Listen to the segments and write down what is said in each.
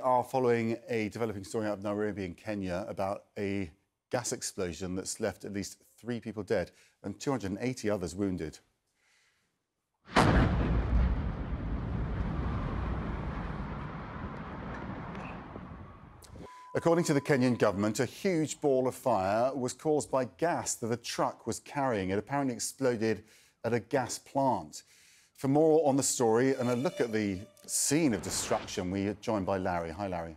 are following a developing story out of Nairobi in Kenya about a gas explosion that's left at least three people dead and 280 others wounded. According to the Kenyan government, a huge ball of fire was caused by gas that a truck was carrying. It apparently exploded at a gas plant. For more on the story and a look at the scene of destruction, we are joined by Larry. Hi, Larry.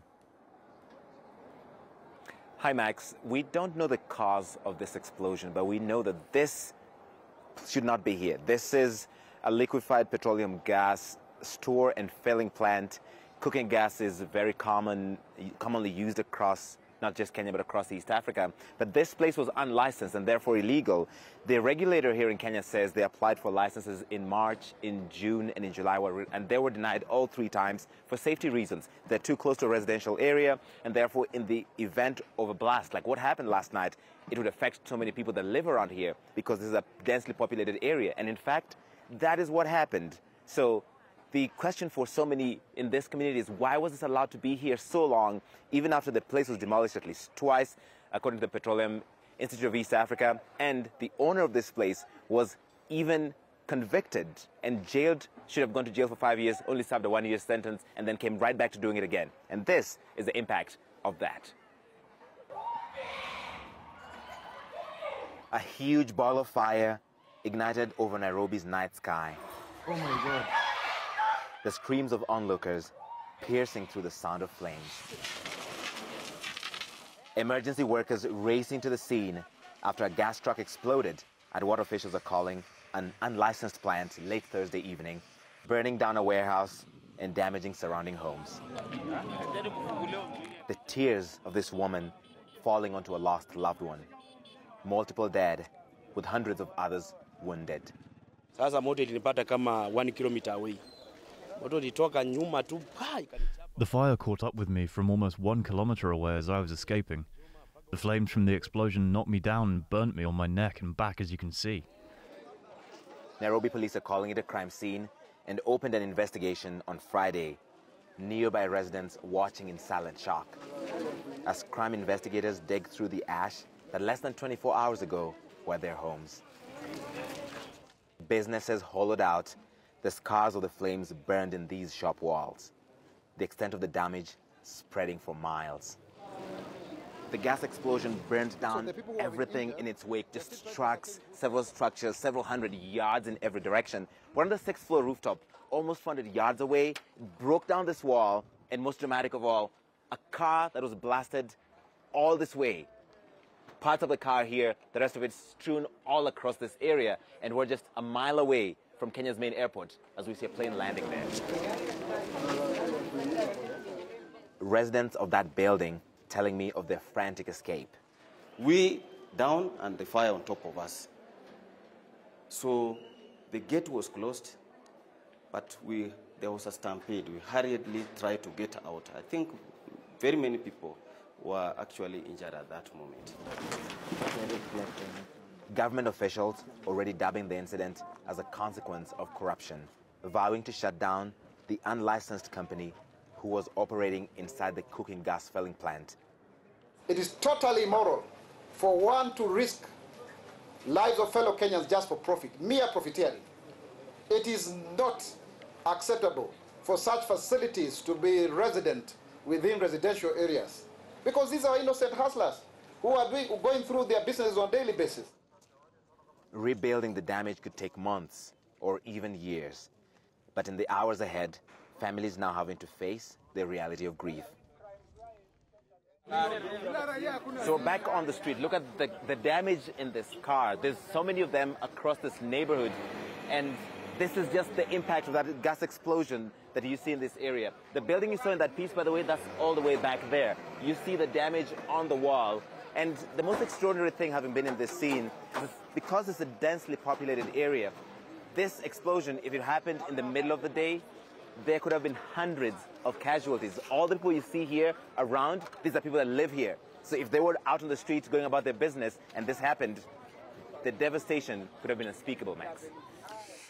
Hi, Max. We don't know the cause of this explosion, but we know that this should not be here. This is a liquefied petroleum gas store and filling plant cooking gas is very common, commonly used across not just Kenya, but across East Africa. But this place was unlicensed and therefore illegal. The regulator here in Kenya says they applied for licenses in March, in June, and in July, and they were denied all three times for safety reasons. They're too close to a residential area, and therefore, in the event of a blast, like what happened last night, it would affect so many people that live around here because this is a densely populated area. And in fact, that is what happened. So the question for so many in this community is why was this allowed to be here so long, even after the place was demolished at least twice, according to the Petroleum Institute of East Africa, and the owner of this place was even convicted and jailed, should have gone to jail for five years, only served a one year sentence, and then came right back to doing it again. And this is the impact of that. A huge ball of fire ignited over Nairobi's night sky. Oh my God the screams of onlookers piercing through the sound of flames. Emergency workers racing to the scene after a gas truck exploded at what officials are calling an unlicensed plant late Thursday evening, burning down a warehouse and damaging surrounding homes. The tears of this woman falling onto a lost loved one. Multiple dead, with hundreds of others wounded. 1 kilometer away. The fire caught up with me from almost one kilometre away as I was escaping. The flames from the explosion knocked me down and burnt me on my neck and back, as you can see. Nairobi police are calling it a crime scene and opened an investigation on Friday. Nearby residents watching in silent shock as crime investigators dig through the ash that less than 24 hours ago were their homes. Businesses hollowed out the scars of the flames burned in these shop walls, the extent of the damage spreading for miles. The gas explosion burned down so everything in its wake, just trucks, several structures, several hundred yards in every direction. One on the sixth floor rooftop, almost 400 yards away, broke down this wall, and most dramatic of all, a car that was blasted all this way. Parts of the car here, the rest of it strewn all across this area, and we're just a mile away from Kenya's main airport as we see a plane landing there. Residents of that building telling me of their frantic escape. We down and the fire on top of us. So the gate was closed, but we, there was a stampede. We hurriedly tried to get out. I think very many people were actually injured at that moment government officials already dubbing the incident as a consequence of corruption, vowing to shut down the unlicensed company who was operating inside the cooking gas filling plant. It is totally immoral for one to risk lives of fellow Kenyans just for profit, mere profiteering. It is not acceptable for such facilities to be resident within residential areas because these are innocent hustlers who are going through their businesses on a daily basis. Rebuilding the damage could take months or even years. But in the hours ahead, families now having to face the reality of grief. So back on the street, look at the, the damage in this car. There's so many of them across this neighborhood. And this is just the impact of that gas explosion that you see in this area. The building you saw in that piece, by the way, that's all the way back there. You see the damage on the wall. And the most extraordinary thing, having been in this scene, because it's a densely populated area, this explosion, if it happened in the middle of the day, there could have been hundreds of casualties. All the people you see here around, these are people that live here. So if they were out on the streets going about their business and this happened, the devastation could have been unspeakable, Max.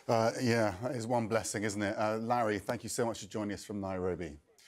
Uh, yeah, is one blessing, isn't it? Uh, Larry, thank you so much for joining us from Nairobi.